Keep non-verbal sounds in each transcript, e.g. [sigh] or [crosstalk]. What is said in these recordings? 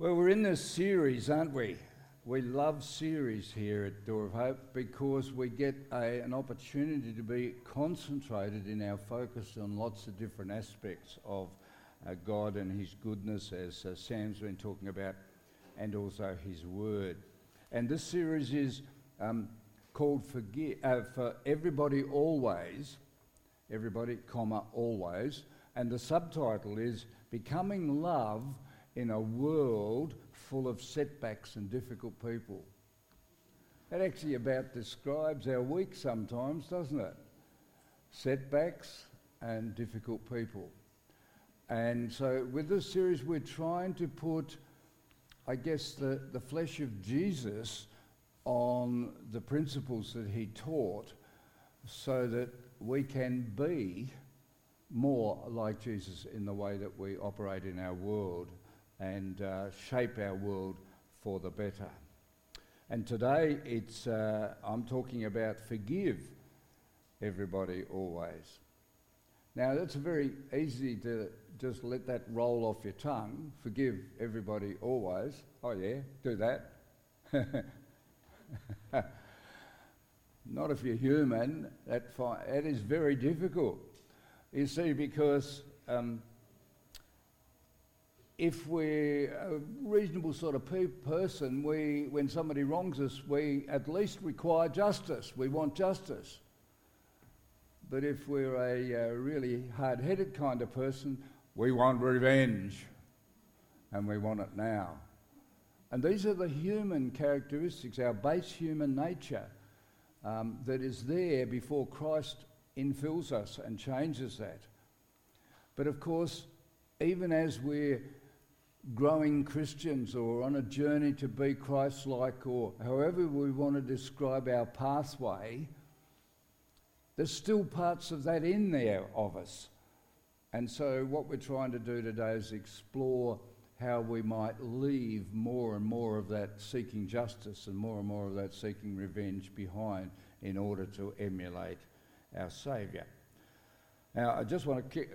Well, we're in this series, aren't we? We love series here at Door of Hope because we get a, an opportunity to be concentrated in our focus on lots of different aspects of uh, God and His goodness, as uh, Sam's been talking about, and also His Word. And this series is um, called Forgive, uh, For Everybody Always, everybody, comma, always, and the subtitle is Becoming Love in a world full of setbacks and difficult people. That actually about describes our week sometimes, doesn't it? Setbacks and difficult people. And so, with this series, we're trying to put, I guess, the, the flesh of Jesus on the principles that he taught so that we can be more like Jesus in the way that we operate in our world and uh, shape our world for the better. And today it's, uh, I'm talking about forgive everybody always. Now that's very easy to just let that roll off your tongue. Forgive everybody always. Oh yeah, do that. [laughs] Not if you're human. That, fi- that is very difficult. You see, because um, if we're a reasonable sort of pe- person, we, when somebody wrongs us, we at least require justice. We want justice. But if we're a uh, really hard headed kind of person, we want revenge. And we want it now. And these are the human characteristics, our base human nature, um, that is there before Christ infills us and changes that. But of course, even as we're growing Christians or on a journey to be Christ like, or however we want to describe our pathway, there's still parts of that in there of us. And so, what we're trying to do today is explore how we might leave more and more of that seeking justice and more and more of that seeking revenge behind in order to emulate our Saviour. Now, I just want to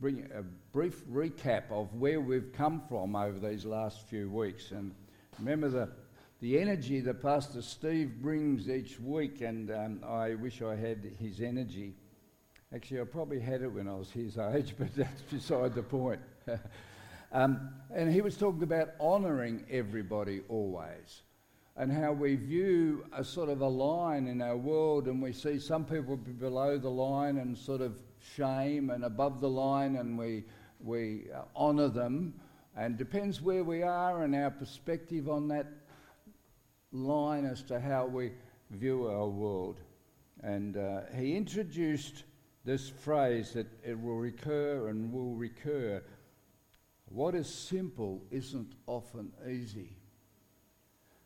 bring a brief recap of where we've come from over these last few weeks. And remember the, the energy that Pastor Steve brings each week, and um, I wish I had his energy. Actually, I probably had it when I was his age, [laughs] but that's beside the point. [laughs] um, and he was talking about honouring everybody always and how we view a sort of a line in our world, and we see some people below the line and sort of shame and above the line, and we, we honour them. And depends where we are and our perspective on that line as to how we view our world. And uh, he introduced this phrase that it will recur and will recur. What is simple isn't often easy.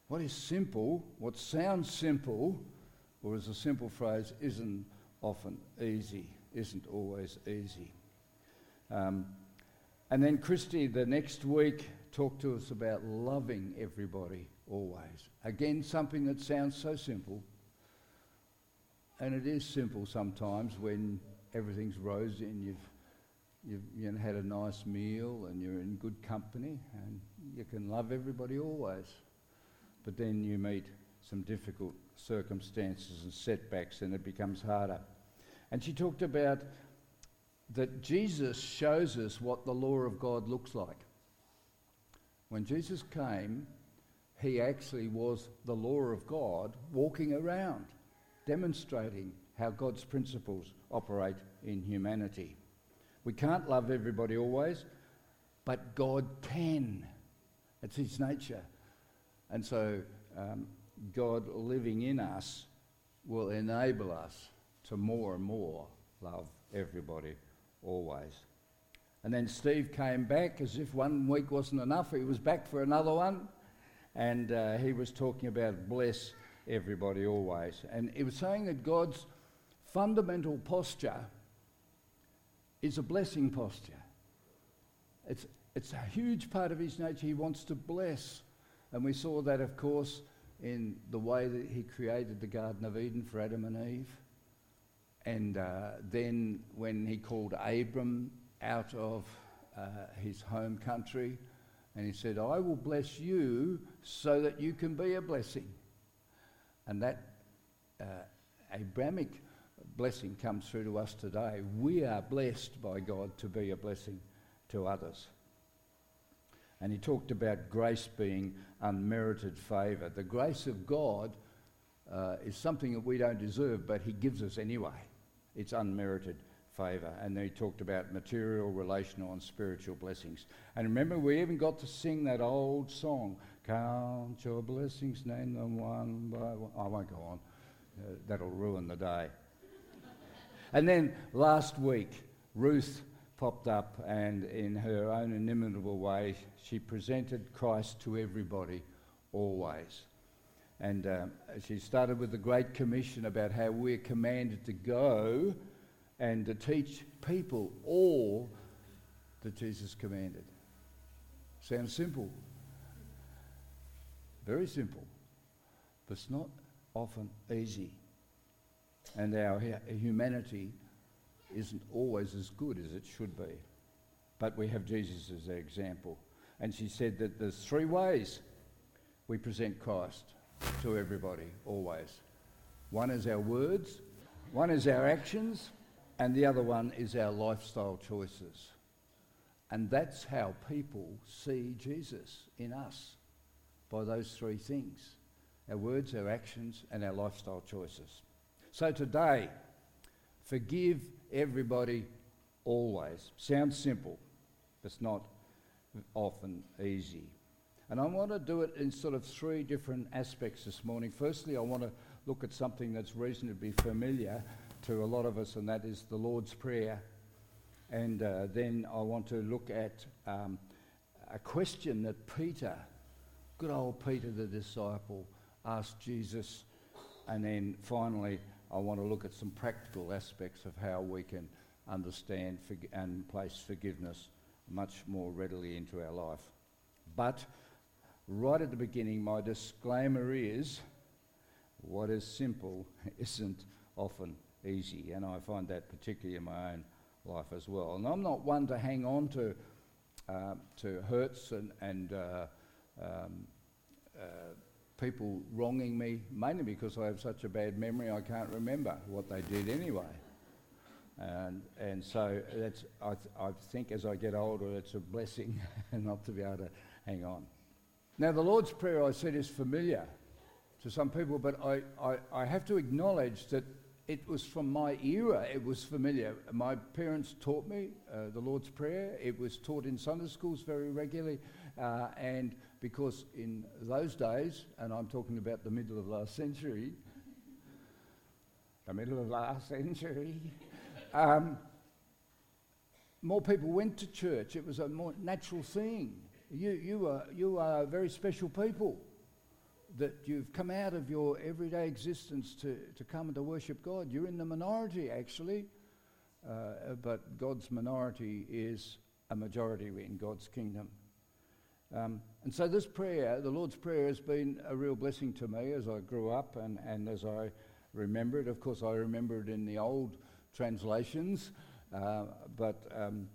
What is simple, what sounds simple, or is a simple phrase, isn't often easy isn't always easy. Um, and then Christy, the next week, talked to us about loving everybody always. Again, something that sounds so simple. And it is simple sometimes when everything's rosy and you've, you've you know, had a nice meal and you're in good company and you can love everybody always. But then you meet some difficult circumstances and setbacks and it becomes harder. And she talked about that Jesus shows us what the law of God looks like. When Jesus came, he actually was the law of God walking around, demonstrating how God's principles operate in humanity. We can't love everybody always, but God can. It's his nature. And so um, God living in us will enable us to more and more love everybody always. And then Steve came back as if one week wasn't enough. He was back for another one. And uh, he was talking about bless everybody always. And he was saying that God's fundamental posture is a blessing posture. It's, it's a huge part of his nature. He wants to bless. And we saw that, of course, in the way that he created the Garden of Eden for Adam and Eve. And uh, then when he called Abram out of uh, his home country And he said, I will bless you so that you can be a blessing. And that uh, Abrahamic blessing comes through to us today. We are blessed by God to be a blessing to others. And he talked about grace being unmerited favour. The grace of God uh, is something that we don't deserve, but he gives us anyway. It's unmerited favour. And then he talked about material, relational, and spiritual blessings. And remember, we even got to sing that old song, Count Your Blessings, name them one by one. I won't go on, uh, that'll ruin the day. [laughs] and then last week, Ruth popped up, and in her own inimitable way, she presented Christ to everybody, always. And um, she started with the Great Commission about how we're commanded to go and to teach people all that Jesus commanded. Sounds simple. Very simple. But it's not often easy. And our humanity isn't always as good as it should be. But we have Jesus as our example. And she said that there's three ways we present Christ to everybody, always. One is our words, one is our actions, and the other one is our lifestyle choices. And that's how people see Jesus in us by those three things our words, our actions, and our lifestyle choices. So today, forgive everybody always. Sounds simple, but it's not often easy. And I want to do it in sort of three different aspects this morning. Firstly, I want to look at something that's reasonably familiar to a lot of us, and that is the Lord's Prayer. And uh, then I want to look at um, a question that Peter, good old Peter the disciple, asked Jesus. And then finally, I want to look at some practical aspects of how we can understand and place forgiveness much more readily into our life. But right at the beginning, my disclaimer is what is simple [laughs] isn't often easy, and I find that particularly in my own life as well. And I'm not one to hang on to uh, to hurts and, and uh, um, uh, people wronging me, mainly because I have such a bad memory I can't remember what they did anyway. And, and so that's, I, th- I think as I get older, it's a blessing [laughs] not to be able to hang on. Now, the Lord's Prayer, I said, is familiar to some people, but I, I, I have to acknowledge that it was from my era, it was familiar. My parents taught me uh, the Lord's Prayer. It was taught in Sunday schools very regularly. Uh, and because in those days, and I'm talking about the middle of last century, the middle of last century, um, more people went to church. It was a more natural thing. You, you, are, you are very special people that you've come out of your everyday existence to, to come and to worship God. You're in the minority, actually, uh, but God's minority is a majority in God's kingdom. Um, and so this prayer, the Lord's Prayer, has been a real blessing to me as I grew up and, and as I remember it. Of course, I remember it in the old translations, uh, but um,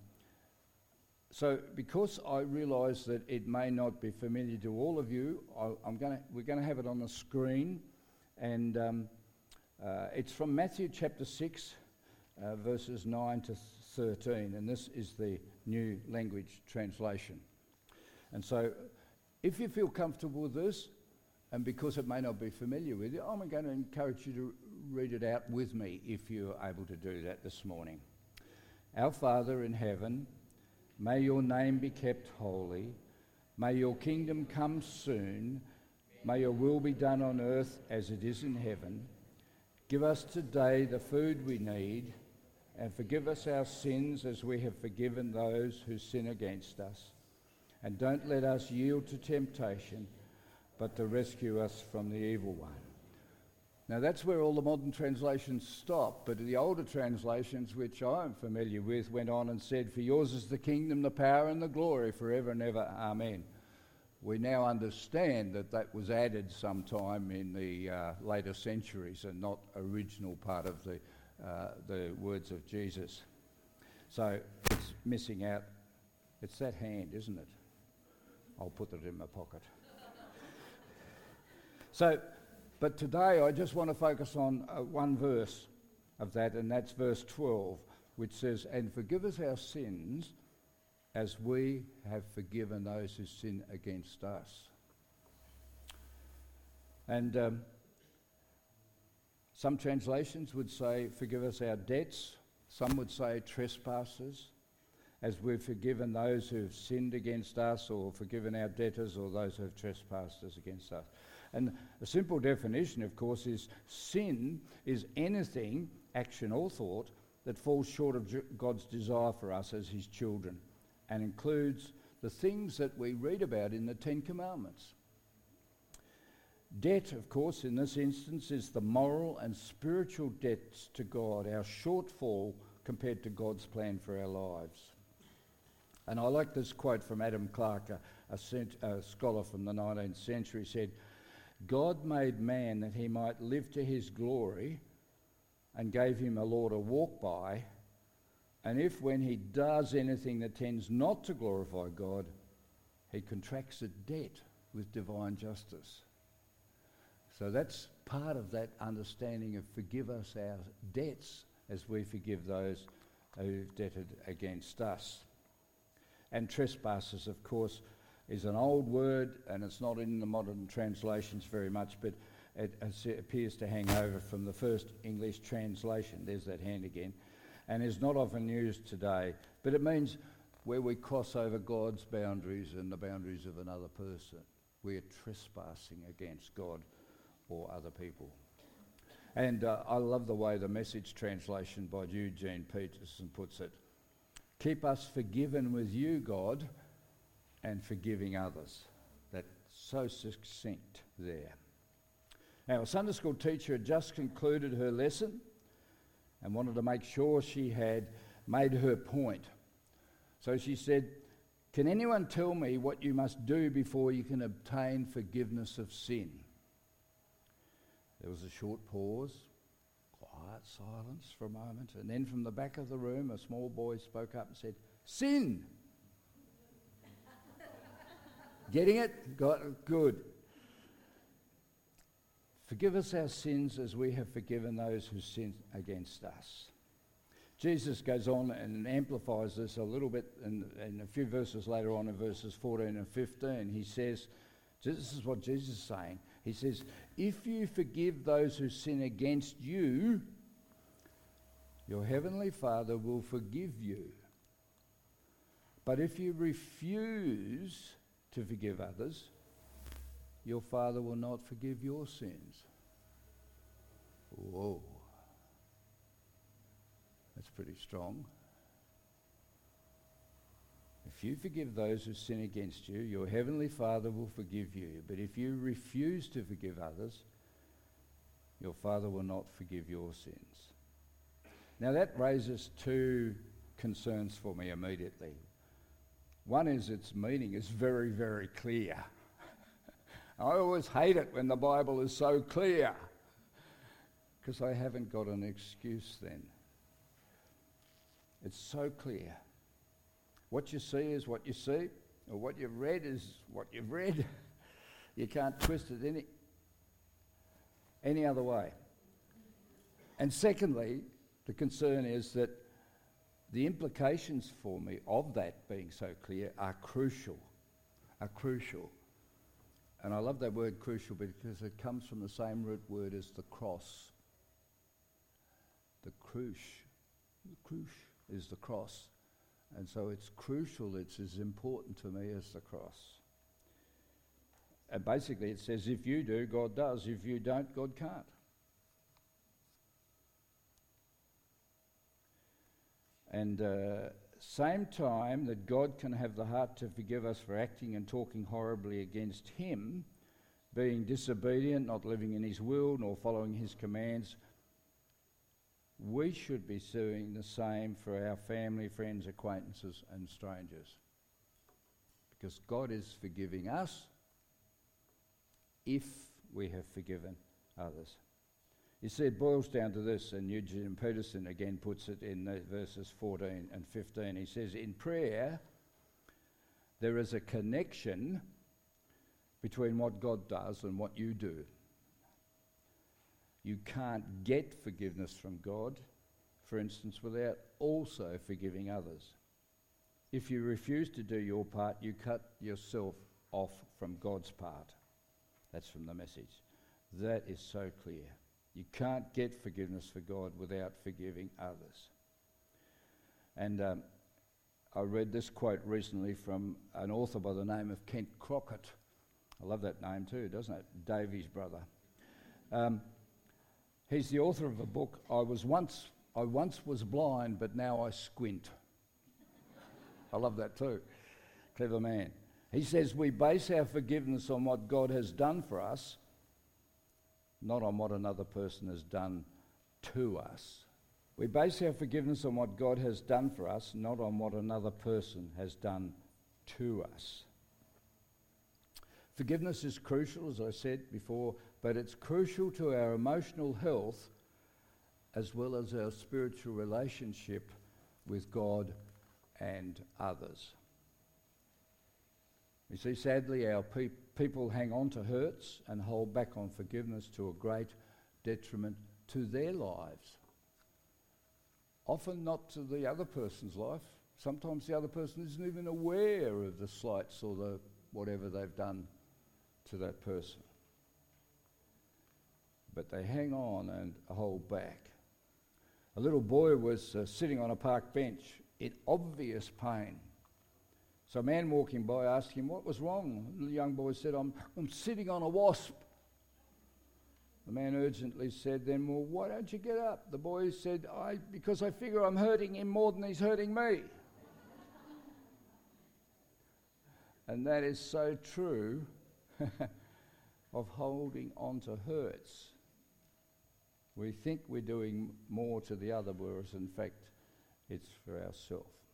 so, because I realise that it may not be familiar to all of you, I, am gonna, we're going to have it on the screen. And um, uh, it's from Matthew chapter 6, uh, verses 9 to 13. And this is the New Language Translation. And so, if you feel comfortable with this, and because it may not be familiar with you, I'm going to encourage you to read it out with me if you're able to do that this morning. Our Father in heaven, May your name be kept holy. May your kingdom come soon. May your will be done on earth as it is in heaven. Give us today the food we need, and forgive us our sins as we have forgiven those who sin against us. And don't let us yield to temptation, but to rescue us from the evil one. Now that's where all the modern translations stop, but the older translations, which I'm familiar with, went on and said, For yours is the kingdom, the power, and the glory forever and ever. Amen. We now understand that that was added sometime in the uh, later centuries and not original part of the, uh, the words of Jesus. So it's missing out. It's that hand, isn't it? I'll put it in my pocket. [laughs] so, but today I just want to focus on uh, one verse of that, and that's verse 12, which says, And forgive us our sins as we have forgiven those who sin against us. And um, some translations would say, Forgive us our debts. Some would say, Trespasses as we've forgiven those who have sinned against us, or forgiven our debtors, or those who have trespassed us against us. And a simple definition, of course, is sin is anything, action or thought, that falls short of God's desire for us as His children and includes the things that we read about in the Ten Commandments. Debt, of course, in this instance, is the moral and spiritual debts to God, our shortfall compared to God's plan for our lives. And I like this quote from Adam Clarke, a, a, cent, a scholar from the 19th century, said, God made man that he might live to his glory and gave him a law to walk by. And if when he does anything that tends not to glorify God, he contracts a debt with divine justice. So that's part of that understanding of forgive us our debts as we forgive those who've debted against us. And trespasses, of course, is an old word and it's not in the modern translations very much, but it, appears to hang over from the first English translation. There's that hand again. And is not often used today, but it means where we cross over God's boundaries and the boundaries of another person. We are trespassing against God or other people. And uh, I love the way the message translation by Eugene Peterson puts it. Keep us forgiven with you, God, and forgiving others. That's so succinct there. Now, a Sunday school teacher had just concluded her lesson and wanted to make sure she had made her point. So she said, Can anyone tell me what you must do before you can obtain forgiveness of sin? There was a short pause quiet silence for a moment, and then from the back of the room, a small boy spoke up and said, Sin! Getting it? Got? Good. Forgive us our sins as we have forgiven those who sin against us. Jesus goes on and amplifies this a little bit in, a few verses later on in verses 14 and 15. He says, This is what Jesus is saying. He says, If you forgive those who sin against you, your heavenly Father will forgive you. But if you refuse to forgive others, your Father will not forgive your sins. Whoa. That's pretty strong. If you forgive those who sin against you, your heavenly Father will forgive you. But if you refuse to forgive others, your Father will not forgive your sins. Now that raises two concerns for me immediately. One is its meaning is very, very clear. [laughs] I always hate it when the Bible is so clear because I haven't got an excuse then. It's so clear. What you see is what you see, or what you've read is what you've read. [laughs] you can't twist it any, any other way. And secondly, the concern is that the implications for me of that being so clear are crucial, are crucial. And I love that word crucial because it comes from the same root word as the cross. The crux, the crux is the cross. And so it's crucial, it's as important to me as the cross. And basically, it says if you do, God does. If you don't, God can't. And uh, same time that God can have the heart to forgive us for acting and talking horribly against Him, being disobedient, not living in His will, nor following His commands, we should be doing the same for our family, friends, acquaintances, and strangers. Because God is forgiving us if we have forgiven others. You see, it boils down to this, and Eugene Peterson again puts it in verses 14 and 15. He says, In prayer, There is a connection between what God does and what you do. You can't get forgiveness from God, for instance, without also forgiving others. If you refuse to do your part, you cut yourself off from God's part. That's from the message. That is so clear. You can't get forgiveness for God without forgiving others. And um, I read this quote recently from an author by the name of Kent Crockett. I love that name too, doesn't it? Davy's brother. Um, he's the author of a book. I was once I once was blind, but now I squint. [laughs] I love that too. Clever man. He says we base our forgiveness on what God has done for us, not on what another person has done to us. We base our forgiveness on what God has done for us, not on what another person has done to us. Forgiveness is crucial, as I said before, but it's crucial to our emotional health as well as our spiritual relationship with God and others. You see, sadly, our pe- people hang on to hurts and hold back on forgiveness to a great detriment to their lives. Often not to the other person's life. Sometimes the other person isn't even aware of the slights or the whatever they've done to that person. But they hang on and hold back. A little boy was uh, sitting on a park bench in obvious pain. So a man walking by asked him what was wrong. The young boy said, I'm, I'm sitting on a wasp. The man urgently said, Then, well, why don't you get up? The boy said, I, Because I figure I'm hurting him more than he's hurting me. and that is so true [laughs] of holding on to hurts. We think we're doing more to the other, whereas in fact it's for ourselves.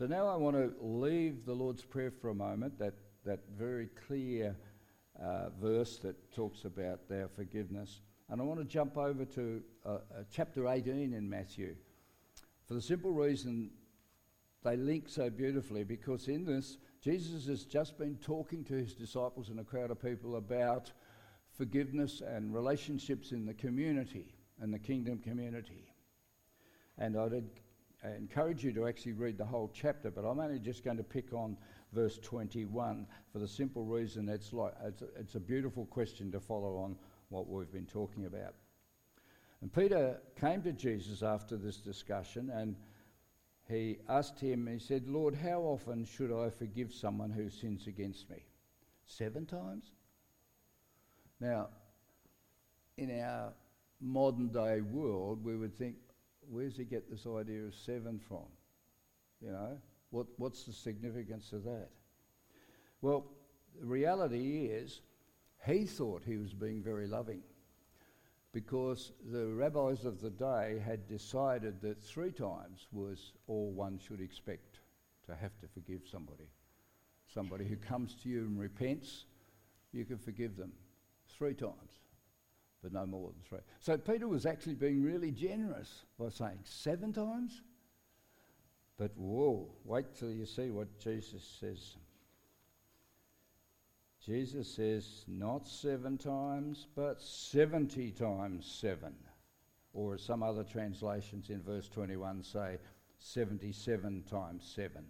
So now I want to leave the Lord's Prayer for a moment, that, that very clear uh, verse that talks about their forgiveness. And I want to jump over to uh, uh, chapter 18 in Matthew for the simple reason they link so beautifully because in this, Jesus has just been talking to his disciples and a crowd of people about forgiveness and relationships in the community and the kingdom community. And I'd encourage you to actually read the whole chapter, but I'm only just going to pick on verse 21 for the simple reason it's, like, it's, a, it's a beautiful question to follow on what we've been talking about. And Peter came to Jesus after this discussion and he asked him, he said, Lord, how often should I forgive someone who sins against me? Seven times? Now, in our modern day world, we would think, where's he get this idea of seven from? You know, what, what's the significance of that? Well, the reality is, he thought he was being very loving because the rabbis of the day had decided that three times was all one should expect to have to forgive somebody. Somebody who comes to you and repents, you can forgive them three times but no more than three. So Peter was actually being really generous by saying seven times. But whoa, wait till you see what Jesus says. Jesus says not seven times, but 70 times seven. Or as some other translations in verse 21 say, 77 times seven.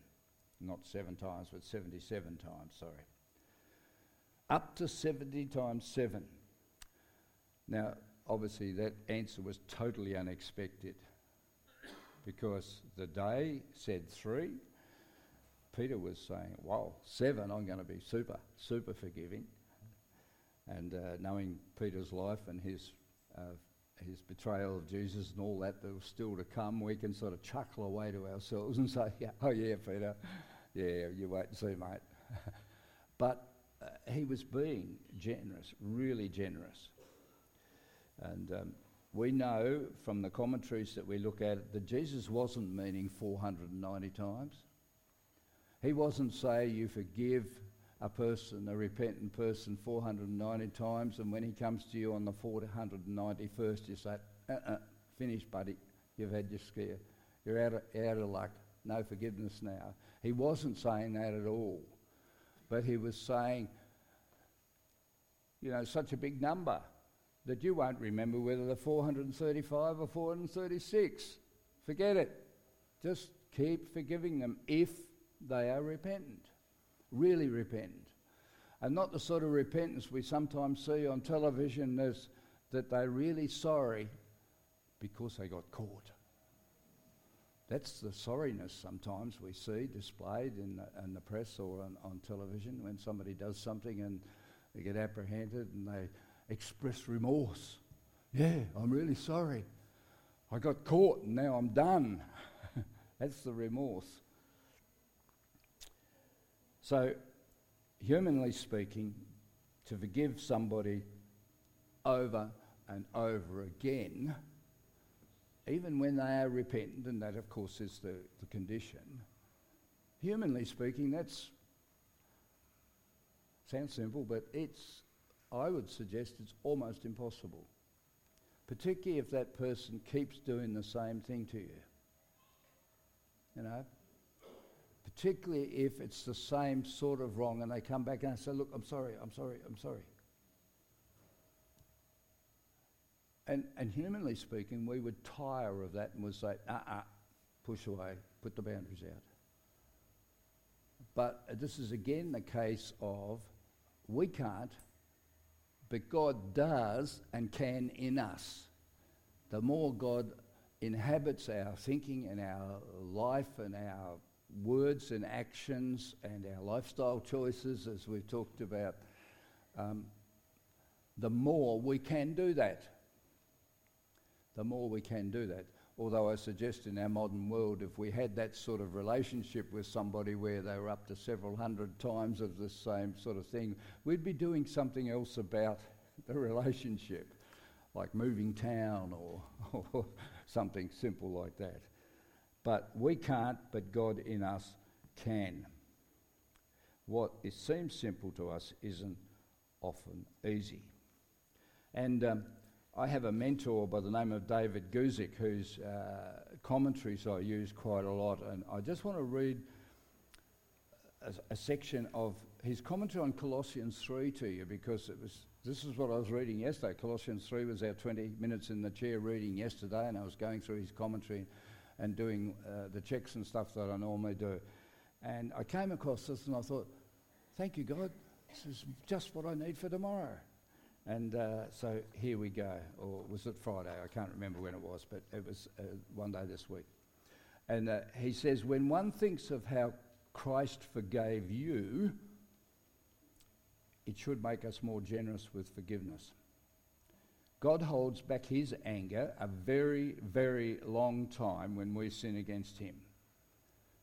Not seven times, but 77 times, sorry. Up to 70 times seven. Now, obviously, that answer was totally unexpected because the day said three. Peter was saying, Wow, seven, I'm going to be super, super forgiving. And uh, knowing Peter's life and his, uh, his betrayal of Jesus and all that that was still to come, we can sort of chuckle away to ourselves and [laughs] say, yeah, Oh, yeah, Peter, yeah, you wait and see, mate. [laughs] but uh, he was being generous, really generous. And um, we know from the commentaries that we look at that Jesus wasn't meaning 490 times. He wasn't saying you forgive a person, a repentant person, 490 times, and when he comes to you on the 491st, you say, uh-uh, finish, buddy. You've had your scare. You're out of, out of luck. No forgiveness now. He wasn't saying that at all. but he was saying, you know, such a big number that you won't remember whether they're 435 or 436. Forget it. Just keep forgiving them if they are repentant, really repentant. And not the sort of repentance we sometimes see on television as that they're really sorry because they got caught. That's the sorriness sometimes we see displayed in the, in the press or on, on television when somebody does something and they get apprehended and they express remorse. Yeah, I'm really sorry. I got caught and now I'm done. [laughs] That's the remorse. So, humanly speaking, to forgive somebody over and over again, even when they are repentant, and that, of course, is the, the condition, humanly speaking, that's sounds simple, but it's, I would suggest, it's almost impossible. Particularly if that person keeps doing the same thing to you. You know? Particularly if it's the same sort of wrong and they come back and say, Look, I'm sorry, I'm sorry, I'm sorry. And, and humanly speaking, we would tire of that and would say, uh uh, push away, put the boundaries out. But this is again the case of we can't, but God does and can in us. The more God inhabits our thinking and our life and our words and actions and our lifestyle choices, as we've talked about, um, the more we can do that the more we can do that. Although I suggest in our modern world, if we had that sort of relationship with somebody where they were up to several hundred times of the same sort of thing, we'd be doing something else about [laughs] the relationship, like moving town or, [laughs] or something simple like that. But we can't, but God in us can. What it seems simple to us isn't often easy. And um, I have a mentor by the name of David Guzik, whose uh, commentaries I use quite a lot, and I just want to read a, a, section of his commentary on Colossians 3 to you because it was this is what I was reading yesterday. Colossians 3 was our 20 minutes in the chair reading yesterday, and I was going through his commentary and doing uh, the checks and stuff that I normally do. And I came across this and I thought, thank you, God. This is just what I need for tomorrow. And uh, so here we go. Or was it Friday? I can't remember when it was, but it was uh, one day this week. And uh, he says, when one thinks of how Christ forgave you, it should make us more generous with forgiveness. God holds back his anger a very, very long time when we sin against him.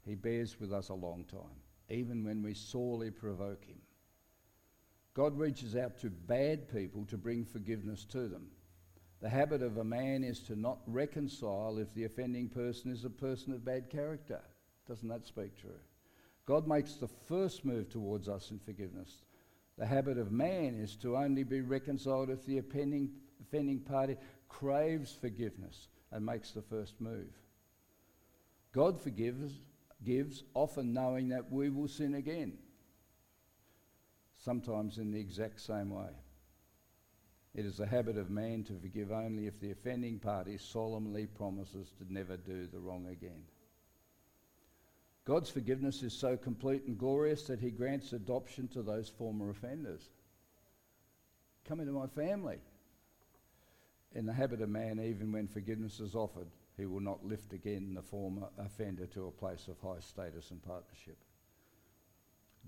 He bears with us a long time, even when we sorely provoke him. God reaches out to bad people to bring forgiveness to them. The habit of a man is to not reconcile if the offending person is a person of bad character. Doesn't that speak true? God makes the first move towards us in forgiveness. The habit of man is to only be reconciled if the offending, offending party craves forgiveness and makes the first move. God forgives, gives, often knowing that we will sin again sometimes in the exact same way. It is the habit of man to forgive only if the offending party solemnly promises to never do the wrong again. God's forgiveness is so complete and glorious that he grants adoption to those former offenders. Come into my family. In the habit of man, even when forgiveness is offered, he will not lift again the former offender to a place of high status and partnership.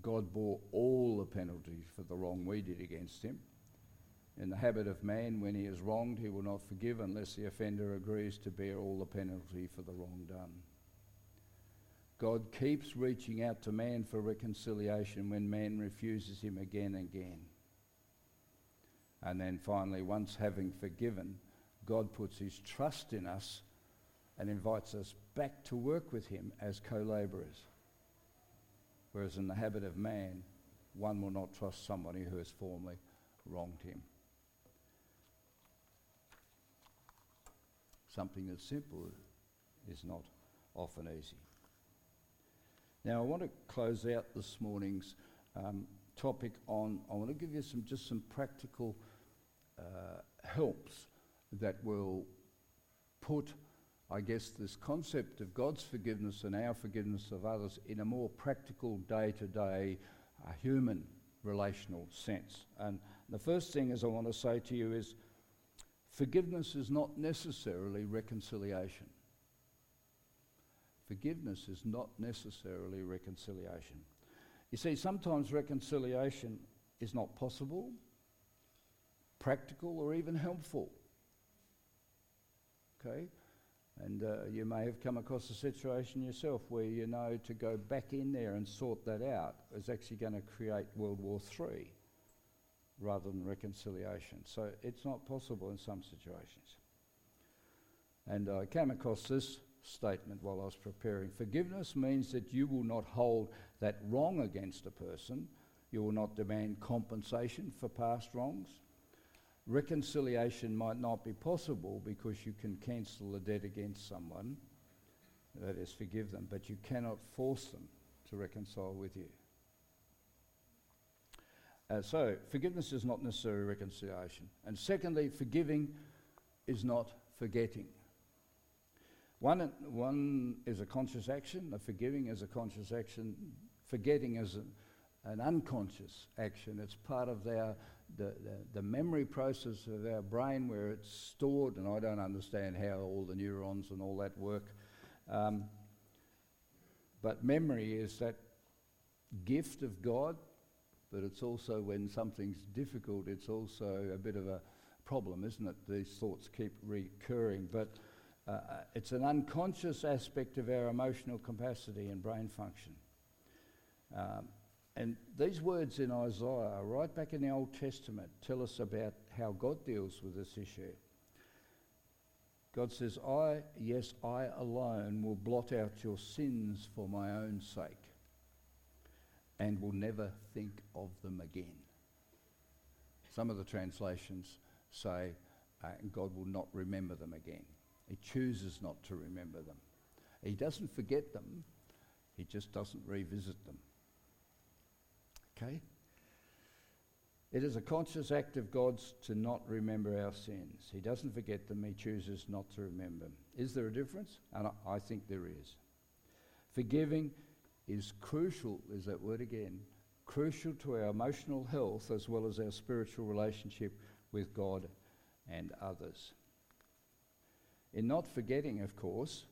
God bore all the penalty for the wrong we did against him. In the habit of man, when he is wronged, he will not forgive unless the offender agrees to bear all the penalty for the wrong done. God keeps reaching out to man for reconciliation when man refuses him again and again. And then finally, once having forgiven, God puts his trust in us and invites us back to work with him as co laborers whereas in the habit of man, one will not trust somebody who has formerly wronged him. Something that's simple is not often easy. Now, I want to close out this morning's um, topic on, I want to give you some just some practical uh, helps that will put, I guess, this concept of God's forgiveness and our forgiveness of others in a more practical, day to day, human relational sense. And the first thing, as I want to say to you, is forgiveness is not necessarily reconciliation. Forgiveness is not necessarily reconciliation. You see, sometimes reconciliation is not possible, practical, or even helpful. Okay? And uh, you may have come across a situation yourself where you know to go back in there and sort that out is actually going to create World War III rather than reconciliation. So it's not possible in some situations. And I came across this statement while I was preparing. Forgiveness means that you will not hold that wrong against a person, you will not demand compensation for past wrongs. Reconciliation might not be possible because you can cancel the debt against someone, that is, forgive them, but you cannot force them to reconcile with you. Uh, so, forgiveness is not necessarily reconciliation. And secondly, forgiving is not forgetting. One, one is a conscious action, a forgiving is a conscious action, forgetting is a, an unconscious action. It's part of our, the, the, memory process of our brain where it's stored, and I don't understand how all the neurons and all that work. Um, but memory is that gift of God, but it's also when something's difficult, it's also a bit of a problem, isn't it? These thoughts keep recurring. But uh, uh, it's an unconscious aspect of our emotional capacity and brain function. Um, and these words in Isaiah, right back in the Old Testament, tell us about how God deals with this issue. God says, I, yes, I alone will blot out your sins for my own sake and will never think of them again. Some of the translations say, uh, God will not remember them again. He chooses not to remember them. He doesn't forget them, he just doesn't revisit them. Okay? It is a conscious act of God's to not remember our sins. He doesn't forget them, he chooses not to remember. Is there a difference? And I, I think there is. Forgiving is crucial, is that word again, crucial to our emotional health as well as our spiritual relationship with God and others. In not forgetting, of course,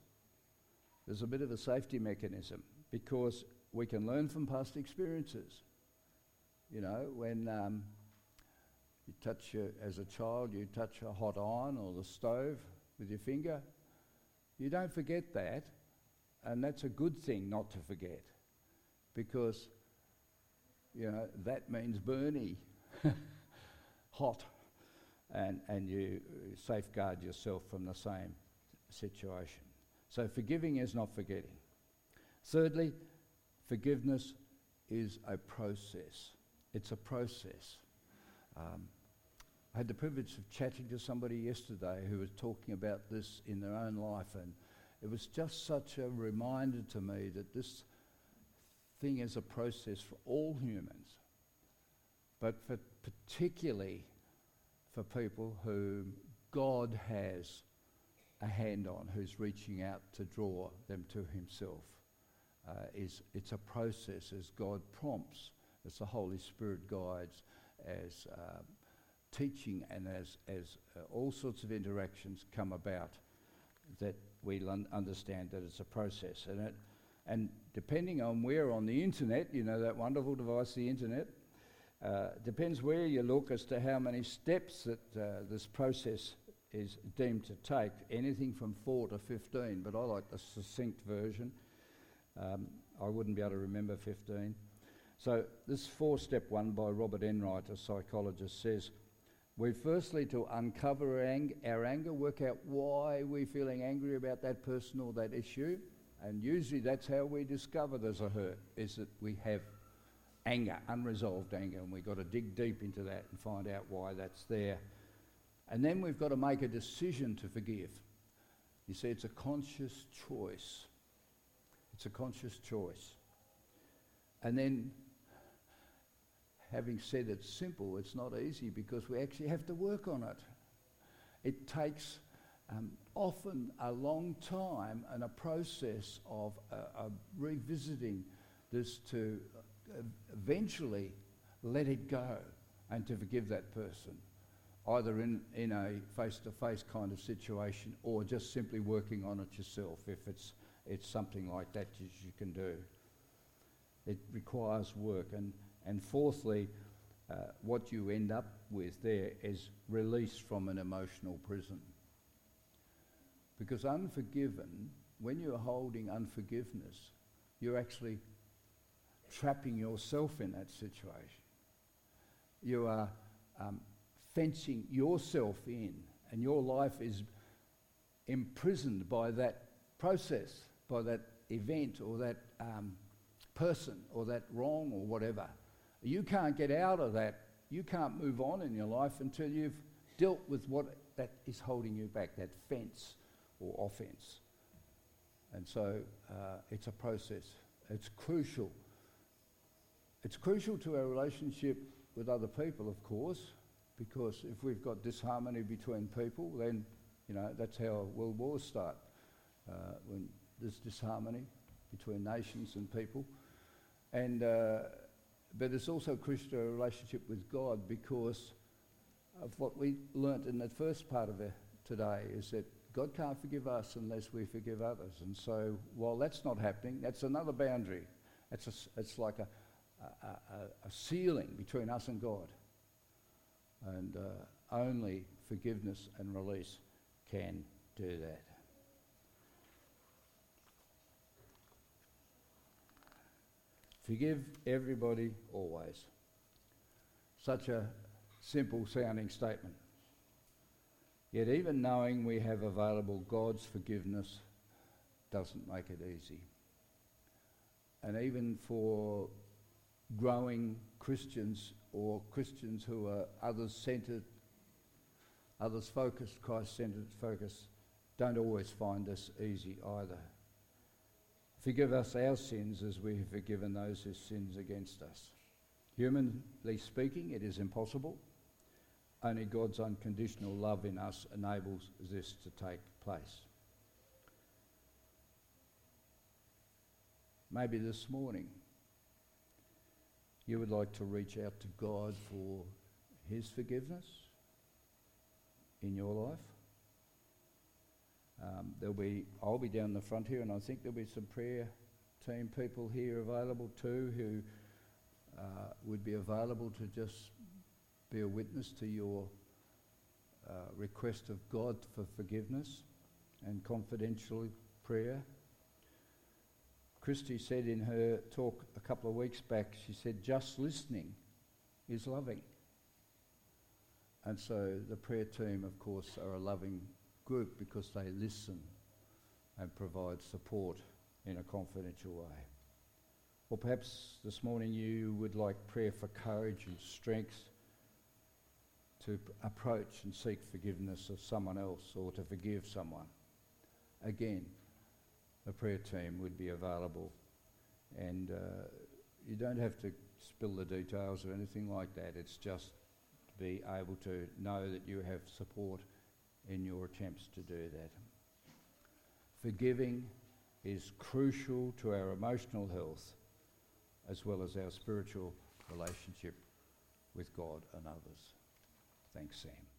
there's a bit of a safety mechanism because we can learn from past experiences. You know, when um, you touch, as a child, you touch a hot iron or the stove with your finger, you don't forget that, and that's a good thing not to forget because, you know, that means burny, [laughs] hot and, and you safeguard yourself from the same situation. So, forgiving is not forgetting. Thirdly, forgiveness is a process. It's a process. Um, I had the privilege of chatting to somebody yesterday who was talking about this in their own life, and it was just such a reminder to me that this thing is a process for all humans, but for particularly for people whom God has a hand on, who's reaching out to draw them to Himself. Uh, is it's a process as God prompts, as the Holy Spirit guides, as uh, teaching and as as uh, all sorts of interactions come about, that we understand that it's a process, and it, and depending on where on the internet, you know that wonderful device, the internet, uh, depends where you look as to how many steps that uh, this process is deemed to take, anything from 4 to 15, but I like the succinct version. Um, I wouldn't be able to remember 15. So, this four step one by Robert Enright, a psychologist, says we firstly to uncover our anger, work out why we're feeling angry about that person or that issue, and usually that's how we discover there's a hurt, is that we have anger, unresolved anger, and we've got to dig deep into that and find out why that's there. And then we've got to make a decision to forgive. You see, it's a conscious choice. It's a conscious choice. And then having said it's simple, it's not easy because we actually have to work on it. It takes um, often a long time and a process of uh, uh, revisiting this to uh, eventually let it go and to forgive that person, either in, in a face to face kind of situation or just simply working on it yourself if it's, it's something like that you, you can do. It requires work. And, and fourthly, uh, what you end up with there is release from an emotional prison. Because unforgiven, when you're holding unforgiveness, you're actually trapping yourself in that situation. You are um, fencing yourself in, and your life is imprisoned by that process, by that event or that um, person or that wrong or whatever. You can't get out of that. You can't move on in your life until you've dealt with what that is holding you back, that fence or offence. And so uh, it's a process. It's crucial. It's crucial to our relationship with other people, of course, because if we've got disharmony between people, then you know that's how world wars start. Uh, when there's disharmony between nations and people, and uh, but it's also crucial to our relationship with God because of what we learnt in the first part of it today is that God can't forgive us unless we forgive others. And so while that's not happening, that's another boundary. It's, a, it's like a, a, a, a ceiling between us and God. And uh, only forgiveness and release can do that. Forgive everybody always. Such a simple sounding statement. Yet, even knowing we have available God's forgiveness doesn't make it easy. And even for growing Christians or Christians who are others centered, others focused, Christ centered focus, don't always find this easy either. Forgive us our sins as we have forgiven those who sins against us. Humanly speaking, it is impossible. Only God's unconditional love in us enables this to take place. Maybe this morning you would like to reach out to God for His forgiveness in your life. Um, there'll be, I'll be down the front here, and I think there'll be some prayer team people here available too who uh, would be available to just be a witness to your uh, request of God for forgiveness and confidential prayer. Christy said in her talk a couple of weeks back, she said, just listening is loving. And so the prayer team, of course, are a loving group because they listen and provide support in a confidential way. Or perhaps this morning you would like prayer for courage and strength to approach and seek forgiveness of someone else or to forgive someone. Again, the prayer team would be available and uh, you don't have to spill the details or anything like that. It's just to be able to know that you have support in your attempts to do that. Forgiving is crucial to our emotional health as well as our spiritual relationship with God and others. Thanks, Sam.